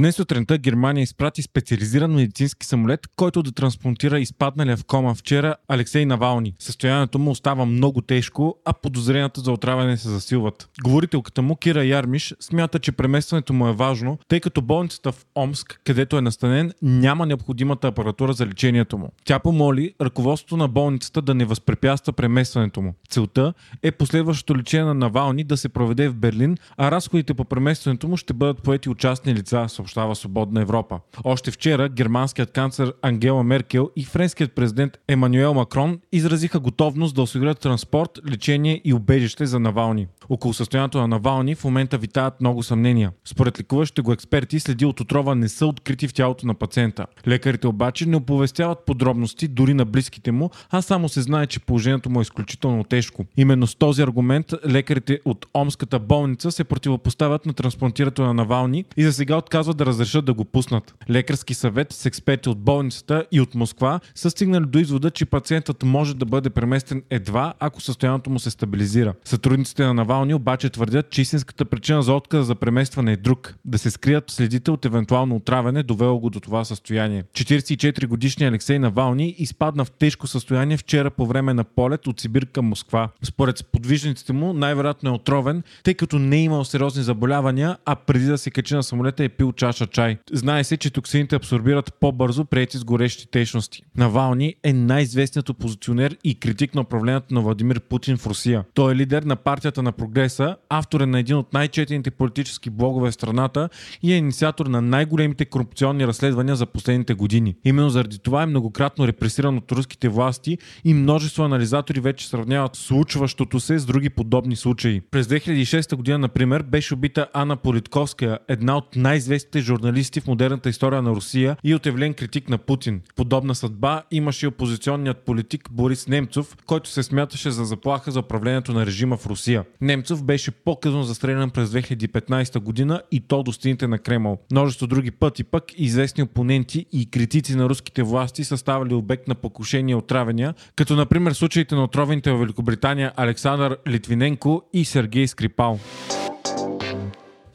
Днес сутринта Германия изпрати специализиран медицински самолет, който да трансплантира изпадналия в кома вчера Алексей Навални. Състоянието му остава много тежко, а подозренията за отравяне се засилват. Говорителката му Кира Ярмиш смята, че преместването му е важно, тъй като болницата в Омск, където е настанен, няма необходимата апаратура за лечението му. Тя помоли ръководството на болницата да не възпрепятства преместването му. Целта е последващото лечение на Навални да се проведе в Берлин, а разходите по преместването му ще бъдат поети от частни лица, съобщава Свободна Европа. Още вчера германският канцлер Ангела Меркел и френският президент Емануел Макрон изразиха готовност да осигурят транспорт, лечение и убежище за Навални. Около състоянието на Навални в момента витаят много съмнения. Според лекуващите го експерти, следи от отрова не са открити в тялото на пациента. Лекарите обаче не оповестяват подробности дори на близките му, а само се знае, че положението му е изключително тежко. Именно с този аргумент лекарите от Омската болница се противопоставят на трансплантирането на Навални и за сега отказват да разрешат да го пуснат. Лекарски съвет с експерти от болницата и от Москва са стигнали до извода, че пациентът може да бъде преместен едва ако състоянието му се стабилизира. Сътрудниците на Навални обаче твърдят, че истинската причина за отказа за преместване е друг да се скрият следите от евентуално отравяне, довело го до това състояние. 44 годишният Алексей Навални изпадна в тежко състояние вчера по време на полет от Сибир към Москва. Според сподвижниците му най-вероятно е отровен, тъй като не е имал сериозни заболявания, а преди да се качи на самолета е пил чаша чай. Знае се, че токсините абсорбират по-бързо приети с горещи течности. Навални е най-известният опозиционер и критик на управлението на Владимир Путин в Русия. Той е лидер на партията на прогреса, автор е на един от най-четените политически блогове в страната и е инициатор на най-големите корупционни разследвания за последните години. Именно заради това е многократно репресиран от руските власти и множество анализатори вече сравняват случващото се с други подобни случаи. През 2006 година, например, беше убита Ана Политковска, една от най-известните журналисти в модерната история на Русия и отевлен критик на Путин. Подобна съдба имаше и опозиционният политик Борис Немцов, който се смяташе за заплаха за управлението на режима в Русия. Немцов беше по-късно застрелян през 2015 година и то до стените на Кремъл. Множество други пъти пък известни опоненти и критици на руските власти са ставали обект на покушения и отравения, като например случаите на отровените в Великобритания Александър Литвиненко и Сергей Скрипал.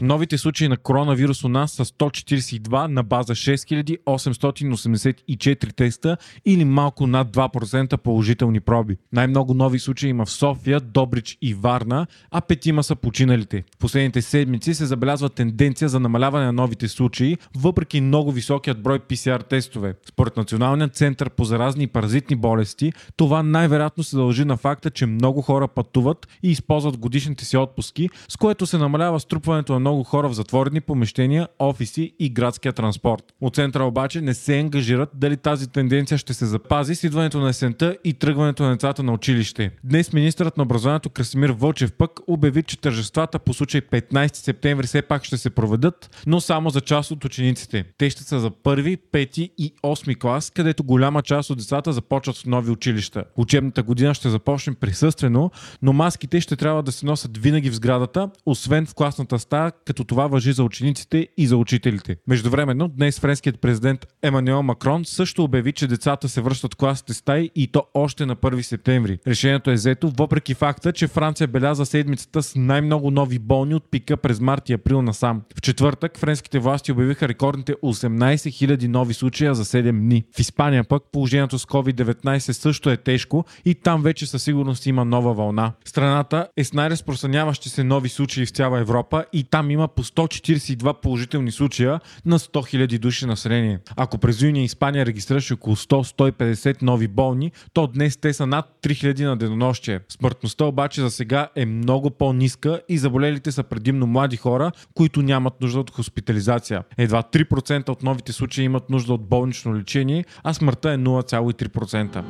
Новите случаи на коронавирус у нас са 142 на база 6884 теста или малко над 2% положителни проби. Най-много нови случаи има в София, Добрич и Варна, а петима са починалите. В последните седмици се забелязва тенденция за намаляване на новите случаи, въпреки много високият брой PCR тестове. Според Националния център по заразни и паразитни болести, това най-вероятно се дължи на факта, че много хора пътуват и използват годишните си отпуски, с което се намалява струпването на много хора в затворени помещения, офиси и градския транспорт. От центъра обаче не се ангажират дали тази тенденция ще се запази с идването на есента и тръгването на децата на училище. Днес министърът на образованието Красимир Вълчев пък обяви, че тържествата по случай 15 септември все пак ще се проведат, но само за част от учениците. Те ще са за първи, пети и 8 клас, където голяма част от децата започват в нови училища. Учебната година ще започне присъствено, но маските ще трябва да се носят винаги в сградата, освен в класната стая, като това въжи за учениците и за учителите. Междувременно, днес френският президент Емануел Макрон също обяви, че децата се връщат в класните стаи и то още на 1 септември. Решението е взето въпреки факта, че Франция беляза седмицата с най-много нови болни от пика през март и април насам. В четвъртък френските власти обявиха рекордните 18 000 нови случая за 7 дни. В Испания пък положението с COVID-19 също е тежко и там вече със сигурност има нова вълна. Страната е с най-разпространяващи се нови случаи в цяла Европа и там има по 142 положителни случая на 100 000 души население. Ако през юни Испания регистрираше около 100-150 нови болни, то днес те са над 3000 на денонощие. Смъртността обаче за сега е много по-ниска и заболелите са предимно млади хора, които нямат нужда от хоспитализация. Едва 3% от новите случаи имат нужда от болнично лечение, а смъртта е 0,3%.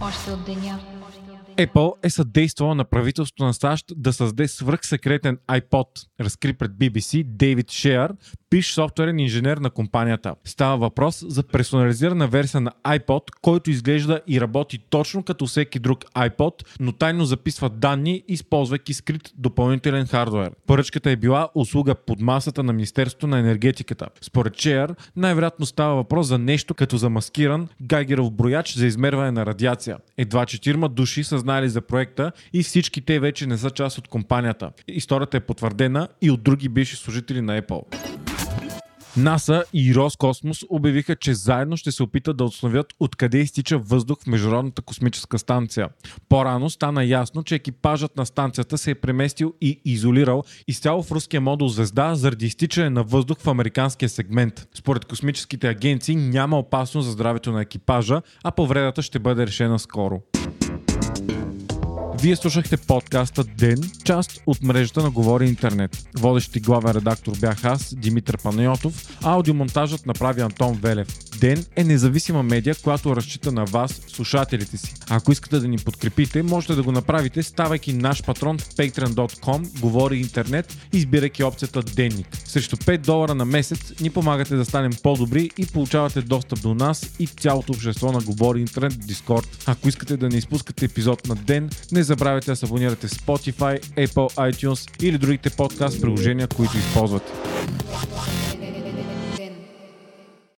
Още от деня. Apple е съдействала на правителството на САЩ да създаде свръхсекретен iPod, разкри пред BBC Дейвид Шеар, биш софтуерен инженер на компанията. Става въпрос за персонализирана версия на iPod, който изглежда и работи точно като всеки друг iPod, но тайно записва данни, използвайки скрит допълнителен хардвер. Поръчката е била услуга под масата на Министерството на енергетиката. Според Чеер, най-вероятно става въпрос за нещо като замаскиран Гайгеров брояч за измерване на радиация. Едва четирма души са знали за проекта и всички те вече не са част от компанията. Историята е потвърдена и от други бивши служители на Apple. НАСА и Роскосмос обявиха, че заедно ще се опитат да установят откъде изтича въздух в Международната космическа станция. По-рано стана ясно, че екипажът на станцията се е преместил и изолирал изцяло в руския модул Звезда заради изтичане на въздух в американския сегмент. Според космическите агенции няма опасност за здравето на екипажа, а повредата ще бъде решена скоро. Вие слушахте подкаста Ден, част от мрежата на Говори Интернет. Водещи главен редактор бях аз, Димитър Панайотов, аудиомонтажът направи Антон Велев. Ден е независима медия, която разчита на вас, слушателите си. Ако искате да ни подкрепите, можете да го направите, ставайки наш патрон в patreon.com, говори интернет, избирайки опцията Денник. Срещу 5 долара на месец ни помагате да станем по-добри и получавате достъп до нас и цялото общество на Говори интернет Discord. Ако искате да не изпускате епизод на ден, не забравяйте да се абонирате в Spotify, Apple, iTunes или другите подкаст приложения, които използвате.